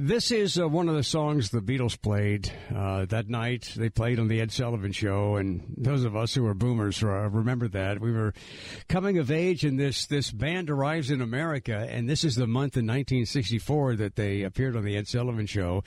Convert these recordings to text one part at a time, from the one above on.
This is uh, one of the songs the Beatles played uh, that night. They played on the Ed Sullivan Show, and those of us who are boomers uh, remember that we were coming of age, and this this band arrives in America, and this is the month in 1964 that they appeared on the Ed Sullivan Show,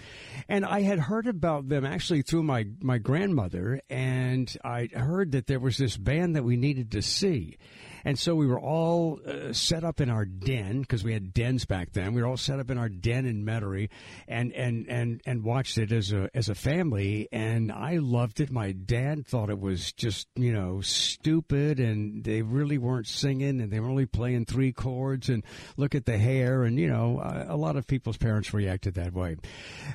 and I had heard about them actually through my my grandmother, and I heard that there was this band that we needed to see. And so we were all uh, set up in our den because we had dens back then. We were all set up in our den in Metairie, and and and and watched it as a as a family. And I loved it. My dad thought it was just you know stupid, and they really weren't singing, and they were only playing three chords. And look at the hair, and you know a, a lot of people's parents reacted that way.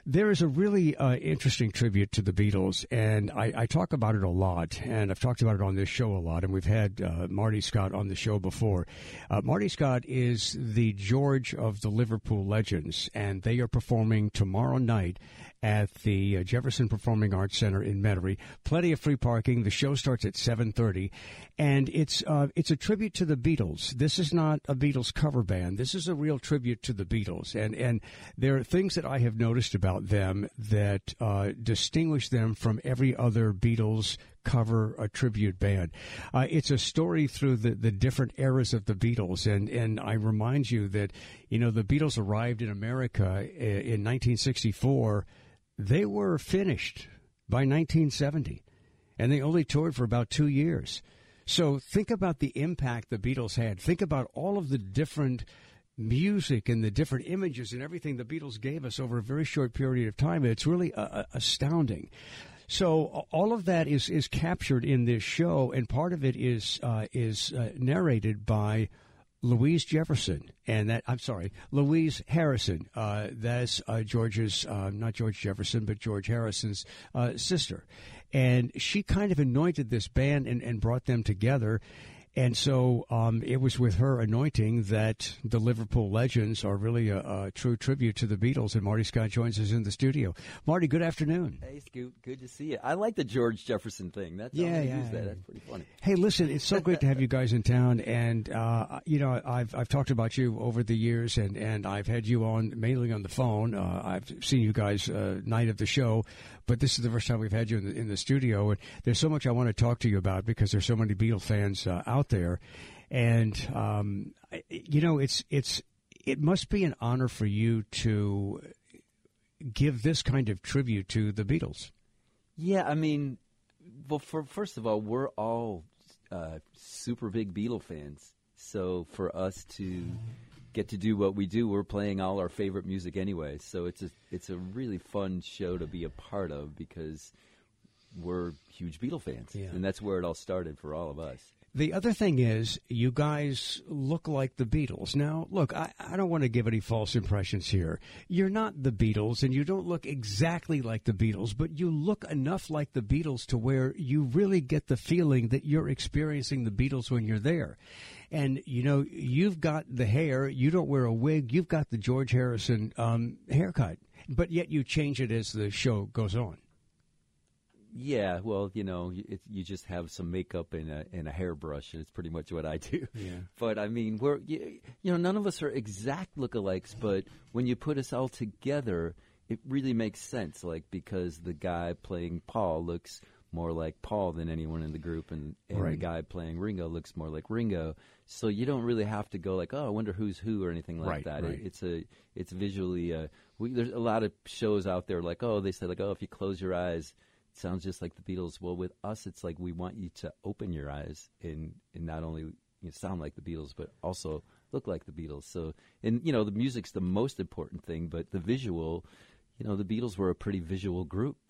There is a really uh, interesting tribute to the Beatles, and I, I, talk about it a lot, and I've talked about it on this show a lot, and we've had uh, Marty Scott on the show before. Uh, Marty Scott is the George of the Liverpool Legends, and they are performing tomorrow night at the uh, Jefferson Performing Arts Center in Metairie. Plenty of free parking. The show starts at 7:30, and it's uh, it's a tribute to the Beatles. This is not a Beatles cover band. This is a real tribute to the Beatles, and and there are things that I have noticed about them that uh, distinguish them from every other Beatles cover a tribute band. Uh, it's a story through the, the different eras of the Beatles, and and I remind you that you know the Beatles arrived in America in 1964. They were finished by 1970, and they only toured for about two years. So think about the impact the Beatles had. Think about all of the different music and the different images and everything the Beatles gave us over a very short period of time. It's really uh, astounding. So all of that is is captured in this show, and part of it is uh, is uh, narrated by Louise Jefferson, and that I'm sorry, Louise Harrison. Uh, that's uh, George's uh, not George Jefferson, but George Harrison's uh, sister, and she kind of anointed this band and, and brought them together. And so um, it was with her anointing that the Liverpool Legends are really a, a, true tribute to the Beatles. And Marty Scott joins us in the studio. Marty, good afternoon. Hey, Scoot. Good to see you. I like the George Jefferson thing. That's yeah, yeah, use that. That's pretty funny. Hey, listen, it's so great to have you guys in town. And uh, you know, I've I've talked about you over the years, and, and I've had you on mainly on the phone. Uh, I've seen you guys uh, night of the show but this is the first time we've had you in the, in the studio. And there's so much I want to talk to you about because there's so many Beatle fans uh, out there, and um, you know, it's it's it must be an honor for you to give this kind of tribute to the Beatles. Yeah, I mean, well, for first of all, we're all uh, super big Beatle fans, so for us to get to do what we do. We're playing all our favorite music anyway, so it's a it's a really fun show to be a part of because we're huge Beatle fans, yeah. and that's where it all started for all of us. The other thing is, you guys look like the Beatles. Now, look, I, I don't want to give any false impressions here. You're not the Beatles, and you don't look exactly like the Beatles, but you look enough like the Beatles to where you really get the feeling that you're experiencing the Beatles when you're there. And, you know, you've got the hair, you don't wear a wig, you've got the George Harrison um, haircut, but yet you change it as the show goes on. Yeah, well, you know, it, you just have some makeup and a and a hairbrush, and it's pretty much what I do. Yeah. But I mean, we're you, you know, none of us are exact lookalikes, but when you put us all together, it really makes sense. Like because the guy playing Paul looks more like Paul than anyone in the group, and, and the guy playing Ringo looks more like Ringo. So you don't really have to go like, oh, I wonder who's who or anything like Right, that. right. It, it's a it's visually. Uh, we, there's a lot of shows out there like, oh, they say like, oh, if you close your eyes, it sounds just like the Beatles. Well, with us, it's like we want you to open your eyes and and not only you know, sound like the Beatles, but also look like the Beatles. So, and you know, the music's the most important thing, but the visual, you know, the Beatles were a pretty visual group,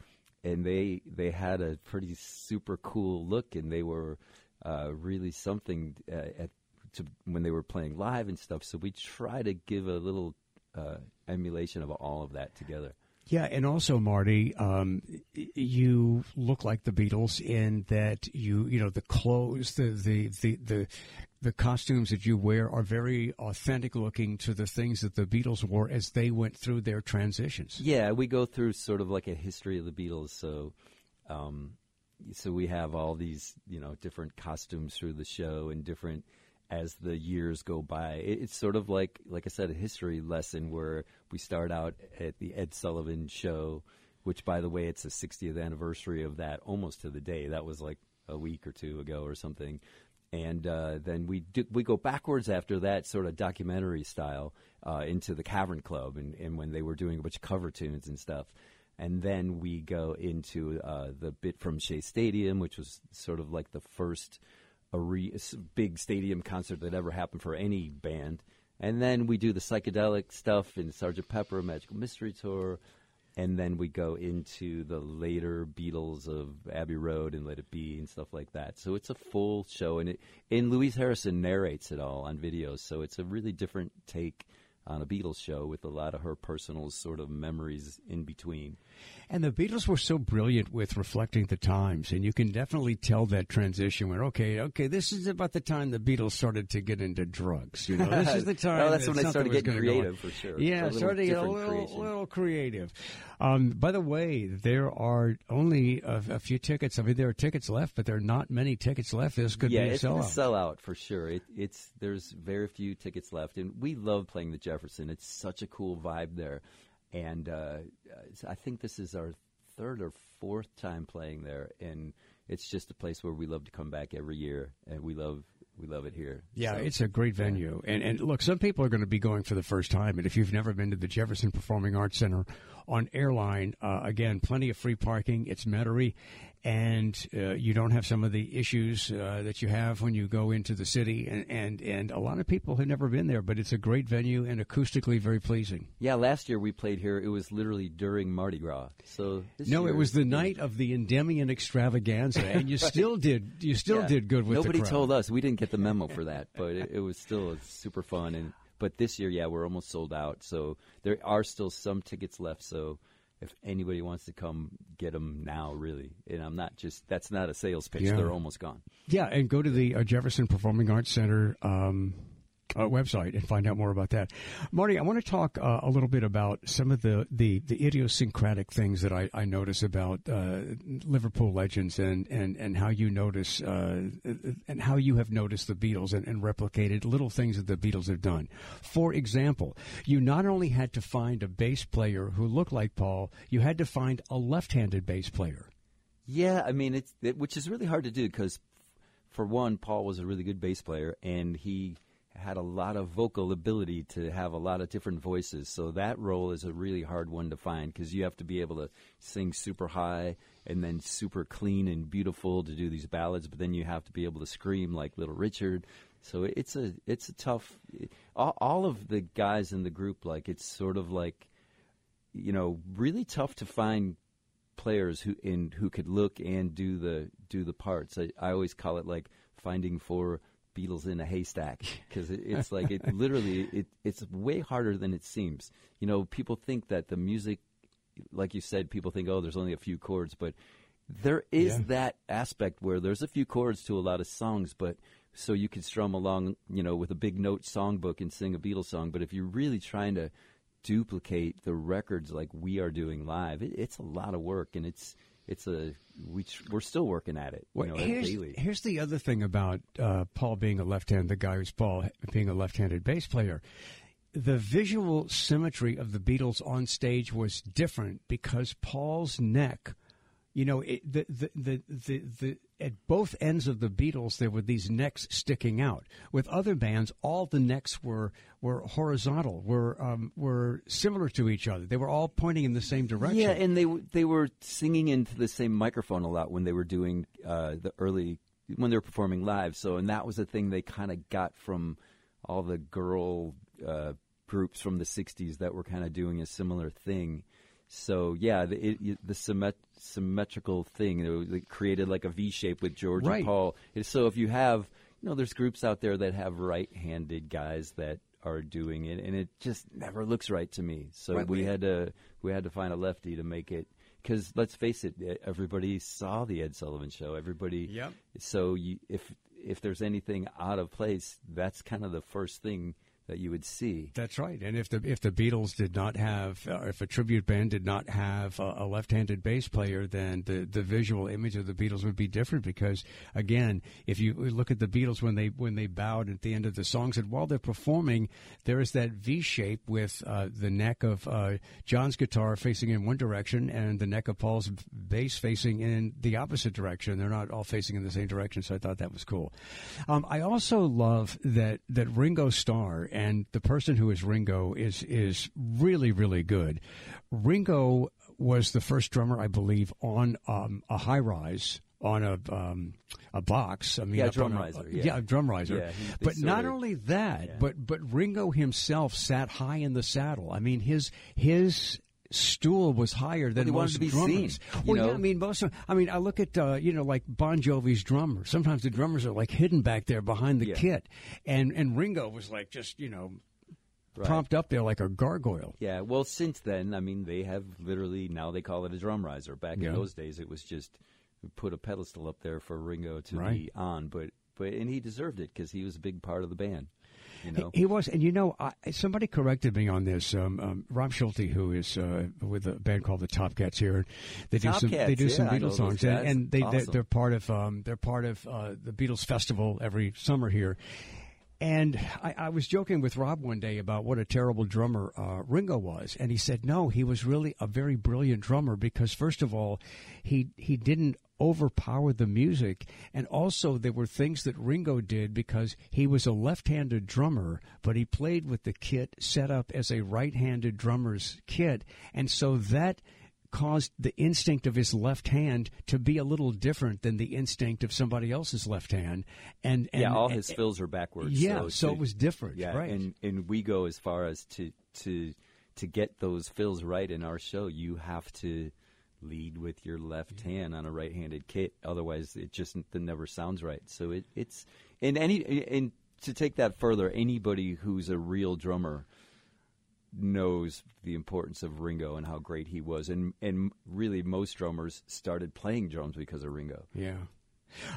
and they they had a pretty super cool look, and they were uh, really something uh, at to when they were playing live and stuff. So we try to give a little uh, emulation of all of that together. Yeah, and also Marty, um, you look like the Beatles in that you you know the clothes, the the the the, the costumes that you wear are very authentic looking to the things that the Beatles wore as they went through their transitions. Yeah, we go through sort of like a history of the Beatles. So, um, so we have all these, you know, different costumes through the show and different as the years go by. It, it's sort of like, like I said, a history lesson where we start out at the Ed Sullivan show, which, by the way, it's the 60th anniversary of that, almost to the day. That was like a week or two ago or something. And uh, then we do, we go backwards after that, sort of documentary style, uh, into the Cavern Club, and, and when they were doing a bunch of cover tunes and stuff. And then we go into uh, the bit from Shea Stadium, which was sort of like the first big stadium concert that ever happened for any band. And then we do the psychedelic stuff in Sgt. Pepper, Magical Mystery Tour. And then we go into the later Beatles of Abbey Road and Let It Be and stuff like that. So it's a full show, and it and Louise Harrison narrates it all on videos. So it's a really different take on a Beatles show with a lot of her personal sort of memories in between. And the Beatles were so brilliant with reflecting the times, and you can definitely tell that transition where okay, okay, this is about the time the Beatles started to get into drugs. You know, this is the time. Well, that's that when they started getting gonna go on. creative, for sure. Yeah, started to get a little, creation. little creative. Um, by the way, there are only a, a few tickets. I mean, there are tickets left, but there are not many tickets left. This could yeah, be a it's a sellout. sellout for sure. It, it's there's very few tickets left, and we love playing the Jefferson. It's such a cool vibe there, and uh, I think this is our third or fourth time playing there, and it's just a place where we love to come back every year, and we love we love it here. Yeah, So- it's a great venue. And and look, some people are going to be going for the first time. And if you've never been to the Jefferson Performing Arts Center on Airline, uh, again, plenty of free parking. It's Metairie, and uh, you don't have some of the issues uh, that you have when you go into the city. And, and and a lot of people have never been there, but it's a great venue and acoustically very pleasing. yeah. Last year we played here. It was literally during Mardi Gras. So this No, it was the night of the Endymion Extravaganza, and you still did you still Yeah. did good with Nobody told us. We didn't get the memo for that, but it, it was still super fun. And but this year, yeah, we're almost sold out. So there are still some tickets left. So if anybody wants to come, get them now, really. And I'm not just that's not a sales pitch. Yeah. They're almost gone. Yeah, and go to the uh, Jefferson Performing Arts Center um, uh, website and find out more about that. Marty, I want to talk uh, a little bit about some of the, the, the idiosyncratic things that I, I notice about uh, Liverpool legends and, and, and how you notice uh, and how you have noticed the Beatles and, and replicated little things that the Beatles have done. For example, you not only had to find a bass player who looked like Paul, you had to find a left-handed bass player. Yeah, I mean, it's it, which is really hard to do because, for one, Paul was a really good bass player, and he had a lot of vocal ability to have a lot of different voices. So that role is a really hard one to find because you have to be able to sing super high and then super clean and beautiful to do these ballads, but then you have to be able to scream like Little Richard. So it's a it's a tough. All, all of the guys in the group, like it's sort of like, you know, really tough to find players who in who could look and do the do the parts. I, I always call it like finding four Beatles in a haystack because it, it's like it literally it it's way harder than it seems. You know, people think that the music, like you said, people think oh, there's only a few chords, but there is Yeah. that aspect where there's a few chords to a lot of songs, but so you could strum along, you know, with a big note songbook and sing a Beatles song. But if you're really trying to duplicate the records like we are doing live, it, it's a lot of work, and it's it's a we we're still working at it, Well, know, here's, here's the other thing about uh, Paul being a left-hand, the guy who's Paul being a left-handed bass player. The visual symmetry of the Beatles on stage was different because Paul's neck you know, it, the, the, the, the, the, at both ends of the Beatles, there were these necks sticking out. With other bands, all the necks were were horizontal, were um, were similar to each other. They were all pointing in the same direction. Yeah, and they they were singing into the same microphone a lot when they were doing uh, the early when they were performing live. So, and that was the thing they kind of got from all the girl uh, groups from the '60s that were kind of doing a similar thing. So yeah, the, it, the symmet- symmetrical thing it, it, created like a V shape with George right. and Paul. So if you have, you know, there's groups out there that have right-handed guys that are doing it, and it just never looks right to me. So right. we had to we had to find a lefty to make it. Because let's face it, everybody saw the Ed Sullivan Show. Everybody. Yep. So you, if if there's anything out of place, that's kind of the first thing that you would see. That's right. And if the if the Beatles did not have, uh, if a tribute band did not have a, a, left-handed bass player, then the the visual image of the Beatles would be different. Because again, if you look at the Beatles when they when they bowed at the end of the songs, and while they're performing, there is that V shape with uh, the neck of uh, John's guitar facing in one direction and the neck of Paul's bass facing in the opposite direction. They're not all facing in the same direction. So I thought that was cool. Um, I also love that that Ringo Starr and the person who is Ringo is is really really good. Ringo was the first drummer, I believe, on um, a high rise on a um, a box. I mean, yeah, drum riser. Yeah. yeah, a drum riser. Yeah, he, but not of, only that, yeah. but but Ringo himself sat high in the saddle. I mean, his his stool was higher than well, most be drummers. Seen, well, know? yeah, I mean, most. Of, I mean, I look at uh, you know like Bon Jovi's drummer. Sometimes the drummers are like hidden back there behind the yeah. kit, and and Ringo was like just you know. Right. Propped up there like a gargoyle. Yeah, well, since then, I mean, they have literally now they call it a drum riser. Back Yeah. in those days, it was just put a pedestal up there for Ringo to Right. be on. But but and he deserved it because he was a big part of the band. You know, He was, and you know, I, somebody corrected me on this. Um, um, Rob Schulte, who is uh, with a band called the Top Cats here, they do Top some they do some yeah, know Beatles songs, and, and they they're, Awesome. they're part of um, they're part of uh, the Beatles festival every summer here. And I, I was joking with Rob one day about what a terrible drummer uh, Ringo was, and he said, "No, he was really a very brilliant drummer because, first of all, he he didn't overpower the music, and also there were things that Ringo did because he was a left-handed drummer, but he played with the kit set up as a right-handed drummer's kit, and so that." caused the instinct of his left hand to be a little different than the instinct of somebody else's left hand and, and yeah, all and- his fills are backwards. yeah, so, so to- it was different, Yeah, right? and and we go as far as to to to get those fills right in our show. You have to lead with your left hand on a right-handed kit. Otherwise, it just it never sounds right. So it, it's and any and to take that further, anybody who's a real drummer knows the importance of Ringo and how great he was, and and really most drummers started playing drums because of Ringo. Yeah.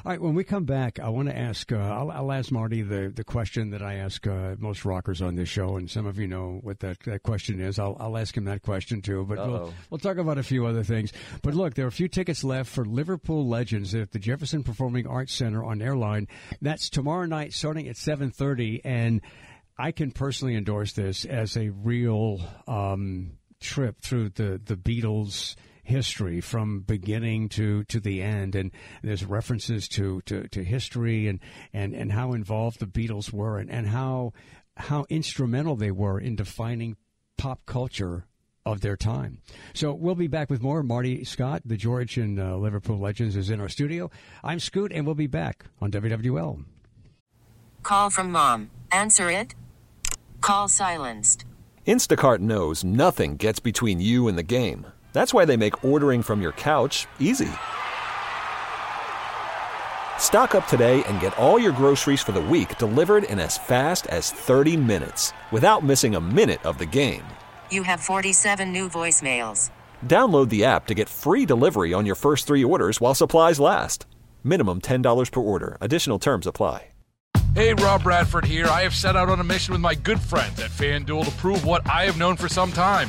All right. When we come back, I want to ask. Uh, I'll, I'll ask Marty the, the question that I ask uh, most rockers on this show, and some of you know what that, that question is. I'll, I'll ask him that question too. But we'll, we'll talk about a few other things. But look, there are a few tickets left for Liverpool Legends at the Jefferson Performing Arts Center on Airline. That's tomorrow night, starting at seven thirty, and I can personally endorse this as a real um, trip through the the Beatles history from beginning to, to the end and there's references to, to, to history and, and, and how involved the Beatles were and, and how how instrumental they were in defining pop culture of their time. So we'll be back with more. Marty Scott, the George and uh, Liverpool Legends, is in our studio. I'm Scoot, and we'll be back on WWL. Call from mom. Answer it. Call silenced. Instacart knows nothing gets between you and the game. That's why they make ordering from your couch easy. Stock up today and get all your groceries for the week delivered in as fast as 30 minutes without missing a minute of the game. You have 47 new voicemails. Download the app to get free delivery on your first three orders while supplies last. Minimum $10 per order. Additional terms apply. Hey, Rob Bradford here. I have set out on a mission with my good friends at FanDuel to prove what I have known for some time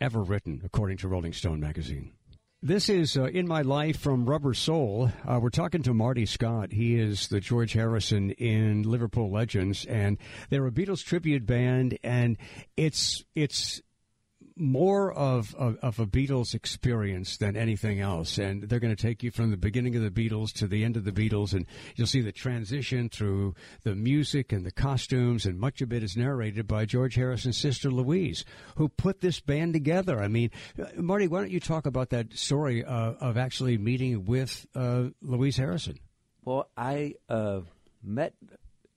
ever written, according to Rolling Stone magazine. This is uh, In My Life from Rubber Soul. Uh, we're talking to Marty Scott. He is the George Harrison in Liverpool Legends, and they're a Beatles tribute band, and it's it's more of, of, of, a Beatles experience than anything else. And they're going to take you from the beginning of the Beatles to the end of the Beatles, and you'll see the transition through the music and the costumes, and much of it is narrated by George Harrison's sister Louise, who put this band together. I mean, uh, Marty, why don't you talk about that story uh, of actually meeting with uh, Louise Harrison? Well, I uh, met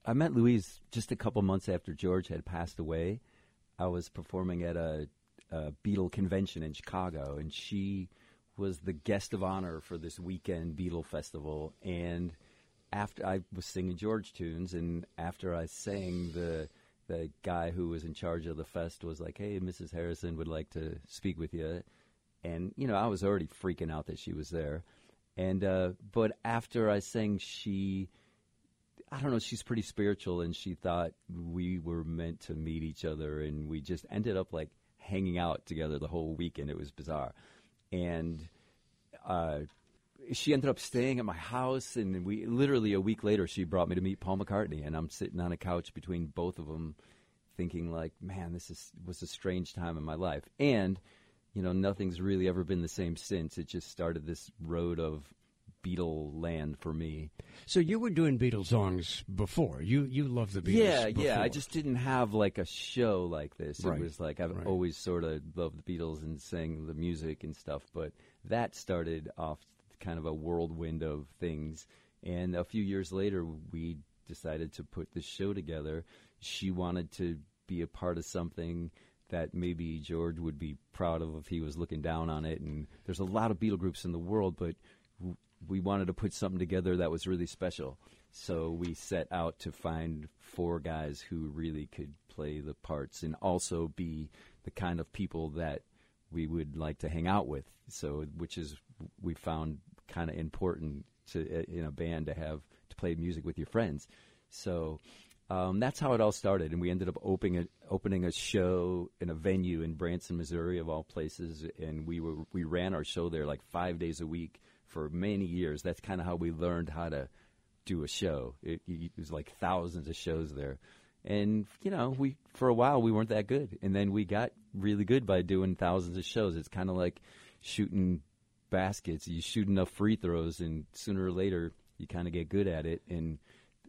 I met Louise just a couple months after George had passed away. I was performing at a uh, Beatle convention in Chicago, and she was the guest of honor for this weekend Beatle festival. And after I was singing George tunes, and after I sang, the the guy who was in charge of the fest was like, "Hey, Mrs. Harrison would like to speak with you." And you know, I was already freaking out that she was there. And uh, but after I sang, she. I don't know. She's pretty spiritual, and she thought we were meant to meet each other, and we just ended up like hanging out together the whole weekend. It was bizarre, and uh, she ended up staying at my house. And we literally a week later, she brought me to meet Paul McCartney, and I'm sitting on a couch between both of them, thinking like, man, this is was a strange time in my life, and you know, nothing's really ever been the same since. It just started this road of Beatle land for me. So you were doing Beatles songs before. You you love the Beatles. Yeah, before. yeah. I just didn't have like a show like this. Right. It was like I've Right. always sort of loved the Beatles and sang the music and stuff, but that started off kind of a whirlwind of things. And a few years later, we decided to put this show together. She wanted to be a part of something that maybe George would be proud of if he was looking down on it. And there's a lot of Beatle groups in the world, but we wanted to put something together that was really special. So we set out to find four guys who really could play the parts and also be the kind of people that we would like to hang out with. So, which is we found kind of important to in a band to have to play music with your friends. So um, that's how it all started, and we ended up opening a, opening a show in a venue in Branson, Missouri, of all places. And we were we ran our show there like five days a week for many years. That's kind of how we learned how to do a show. It, it was like thousands of shows there, and you know, we for a while we weren't that good, and then we got really good by doing thousands of shows. It's kind of like shooting baskets. You shoot enough free throws, and sooner or later you kind of get good at it. And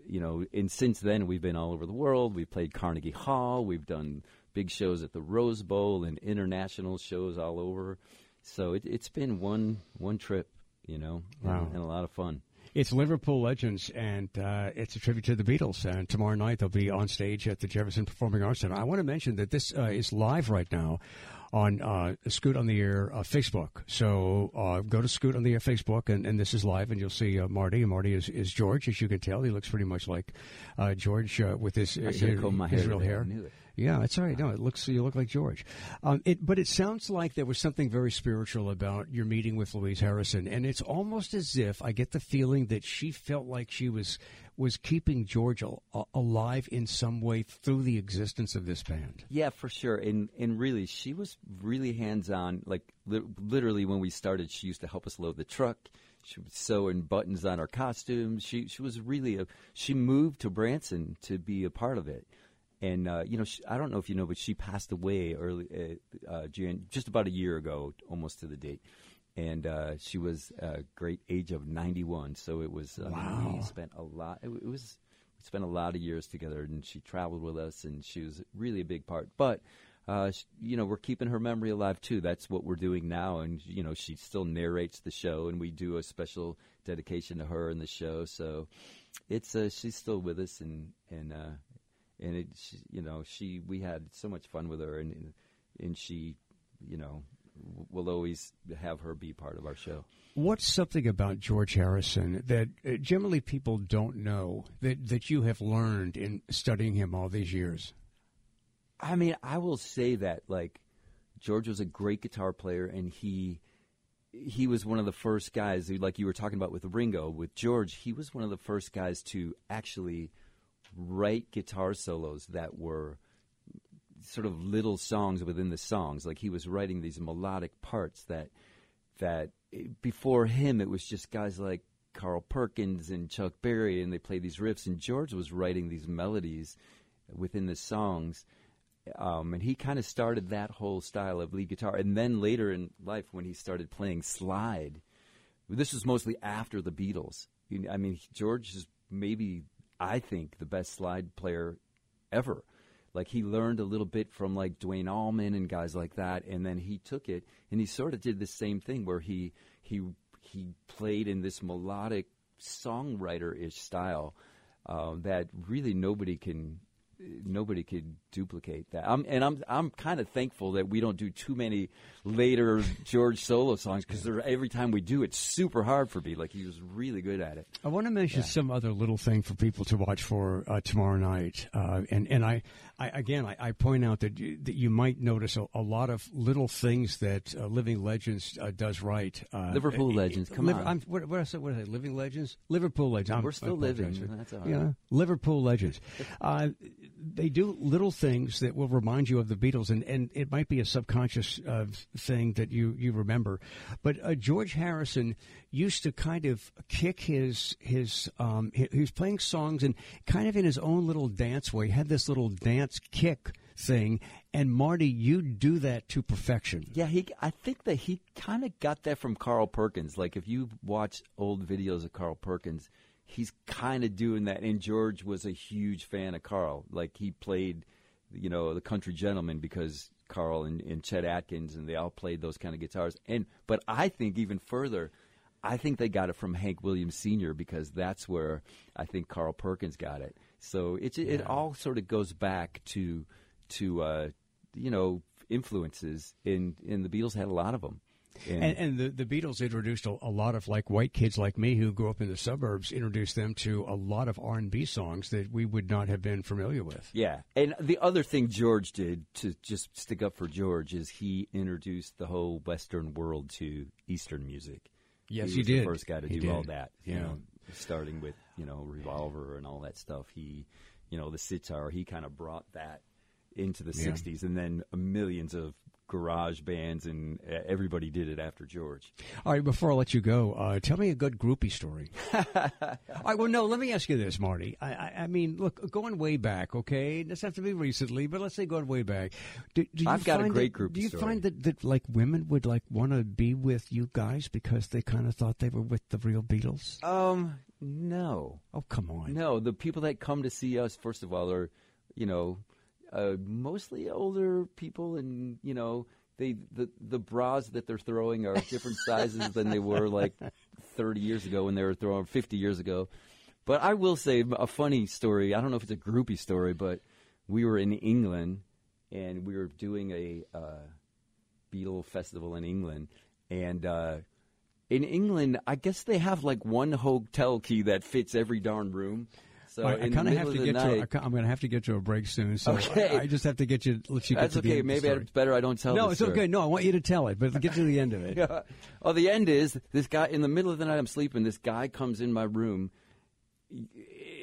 you know, and since then we've been all over the world. We've played Carnegie Hall. We've done big shows at the Rose Bowl and international shows all over. So it, it's been one one trip, you know, and- Wow. and a lot of fun. It's Liverpool Legends, and uh, it's a tribute to the Beatles. And tomorrow night they'll be on stage at the Jefferson Performing Arts Center. I want to mention that this uh, is live right now on uh, Scoot on the Air uh, Facebook. So uh, go to Scoot on the Air Facebook, and, and this is live, and you'll see uh, Marty. And Marty is, is George, as you can tell. He looks pretty much like uh, George uh, with his, I should have combed my his real hair. Yeah, it's all right. No, it looks you look like George. Um, it, but it sounds like there was something very spiritual about your meeting with Louise Harrison, and it's almost as if I get the feeling that she felt like she was was keeping George al- alive in some way through the existence of this band. Yeah, for sure. And and really, she was really hands on. Like li- literally, when we started, she used to help us load the truck. She was sewing buttons on our costumes. She she was really a. She moved to Branson to be a part of it. And uh, you know, she, I don't know if you know, but she passed away early, uh, uh, Jan, just about a year ago, almost to the date. And uh, she was a great age of ninety one. So it was. I mean, we spent a lot. It, it was we spent a lot of years together, and she traveled with us, and she was really a big part. But uh, you know, we're keeping her memory alive too. That's what we're doing now, and you know, she still narrates the show, and we do a special dedication to her in the show. So it's uh, she's still with us, and and uh, and it, she, you know, she we had so much fun with her, and and she, you know, will always have her be part of our show. What's something about George Harrison that uh, generally people don't know that that you have learned in studying him all these years? I mean, I will say that like George was a great guitar player, and he he was one of the first guys, who, like you were talking about with Ringo, with George. He was one of the first guys to actually write guitar solos that were sort of little songs within the songs. Like he was writing these melodic parts that that before him it was just guys like Carl Perkins and Chuck Berry, and they played these riffs, and George was writing these melodies within the songs. Um, and he kind of started that whole style of lead guitar. And then later in life, when he started playing slide, this was mostly after the Beatles. I mean, George is maybe, I think, the best slide player ever. Like he learned a little bit from like Duane Allman and guys like that, and then he took it and he sort of did the same thing where he he he played in this melodic songwriter ish style uh, that really nobody can nobody could duplicate that. I'm, and I'm I'm kind of thankful that we don't do too many later George solo songs because every time we do, it's super hard for me. Like he was really good at it. I want to mention yeah. some other little thing for people to watch for uh, tomorrow night, uh, and and I, I again I, I, point out that you, that you might notice a, a lot of little things that uh, Living Legends uh, does right. Uh, Liverpool Legends, come on. I'm, what, what, I say, what I say, Living Legends, Liverpool Legends. We're still living. That's all right. Yeah, Liverpool Legends. They do little things that will remind you of the Beatles, and, and it might be a subconscious uh, thing that you, you remember. But uh, George Harrison used to kind of kick his his um, he, he was playing songs and kind of in his own little dance way. He had this little dance kick thing. And Marty, you do that to perfection. Yeah, he. I think that he kind of got that from Carl Perkins. Like if you watch old videos of Carl Perkins, he's kind of doing that. And George was a huge fan of Carl. Like he played, you know, the Country Gentleman because Carl and, and Chet Atkins and they all played those kind of guitars. And but I think even further, I think they got it from Hank Williams Sr. because that's where I think Carl Perkins got it. So it it all sort of goes back to to uh, you know influences. In in the Beatles had a lot of them. And, and, and, the, the Beatles introduced a, a, lot of like white kids like me who grew up in the suburbs introduced them to a lot of R and B songs that we would not have been familiar with. Yeah, and the other thing George did to just stick up for George is he introduced the whole Western world to Eastern music. Yes, he, he did. The first guy to he do did. all that. Yeah, you know, starting with you know Revolver and all that stuff. He, you know, the sitar. He kind of brought that into the yeah. 60s and then millions of garage bands, and uh, everybody did it after George. All right, before I let you go, uh, tell me a good groupie story. All right, well, no, let me ask you this, Marty. I, I, I, mean, look, going way back, okay, it doesn't have to be recently, but let's say going way back. Do, do I've got a great that, groupie Do you story. find that, that like women would like want to be with you guys because they kind of thought they were with the real Beatles? Um, no. Oh, come on. No, the people that come to see us, first of all, are, you know, uh, mostly older people, and you know they the the bras that they're throwing are different sizes than they were like 30 years ago when they were throwing 50 years ago. But I will say a funny story. I don't know if it's a groupie story, but we were in England and we were doing a uh, Beatle festival in England, and uh, in England, I guess they have like one hotel key that fits every darn room. So right, I kind of have to get night, to. I'm going to have to get to a break soon. So okay. I, I, just have to get you. Let you That's to okay. the end Maybe it's better I don't tell. No, it's story. okay. No, I want you to tell it, but get to the end of it. yeah. Oh, the end is this guy in the middle of the night. I'm sleeping. This guy comes in my room,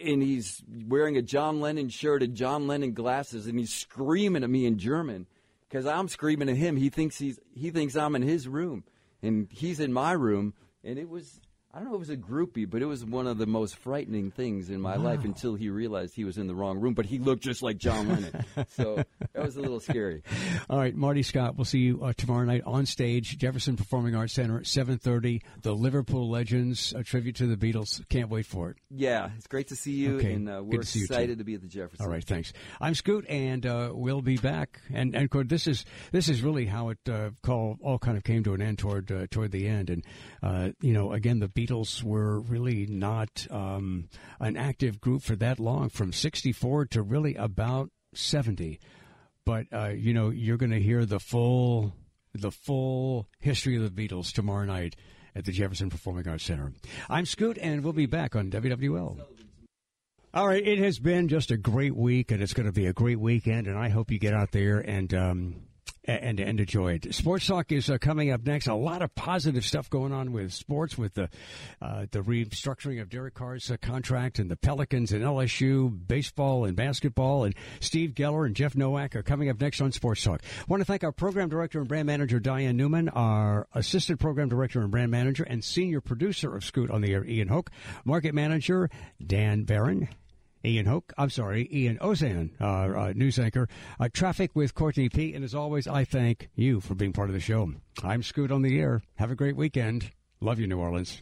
and he's wearing a John Lennon shirt and John Lennon glasses, and he's screaming at me in German because I'm screaming at him. He thinks he's he thinks I'm in his room, and he's in my room, and it was I don't know if it was a groupie, but it was one of the most frightening things in my wow. life until he realized he was in the wrong room. But he looked just like John Lennon, so that was a little scary. All right, Marty Scott, we'll see you uh, tomorrow night on stage, Jefferson Performing Arts Center at seven thirty. The Liverpool Legends, a tribute to the Beatles. Can't wait for it. Yeah, it's great to see you, okay. and uh, we're to excited to be at the Jefferson. All right, thanks. I'm Scoot, and uh, we'll be back. And and this is this is really how it uh, call all kind of came to an end toward uh, toward the end. And uh, you know, again, the Beatles were really not um, an active group for that long, from 64 to really about 70. But, uh, you know, you're going to hear the full, the full history of the Beatles tomorrow night at the Jefferson Performing Arts Center. I'm Scoot, and we'll be back on WWL. All right, it has been just a great week, and it's going to be a great weekend, and I hope you get out there and um, and and enjoy it. Sports Talk is uh, coming up next. A lot of positive stuff going on with sports, with the uh, the restructuring of Derek Carr's uh, contract and the Pelicans and LSU baseball and basketball. And Steve Geller and Jeff Nowak are coming up next on Sports Talk. I want to thank our program director and brand manager Diane Newman, our assistant program director and brand manager, and senior producer of Scoot on the Air Ian Hoke, market manager Dan Barron. Ian Hoke, I'm sorry, Ian Ozan, uh, uh, news anchor. Uh, traffic with Courtney P. And as always, I thank you for being part of the show. I'm Scoot on the air. Have a great weekend. Love you, New Orleans.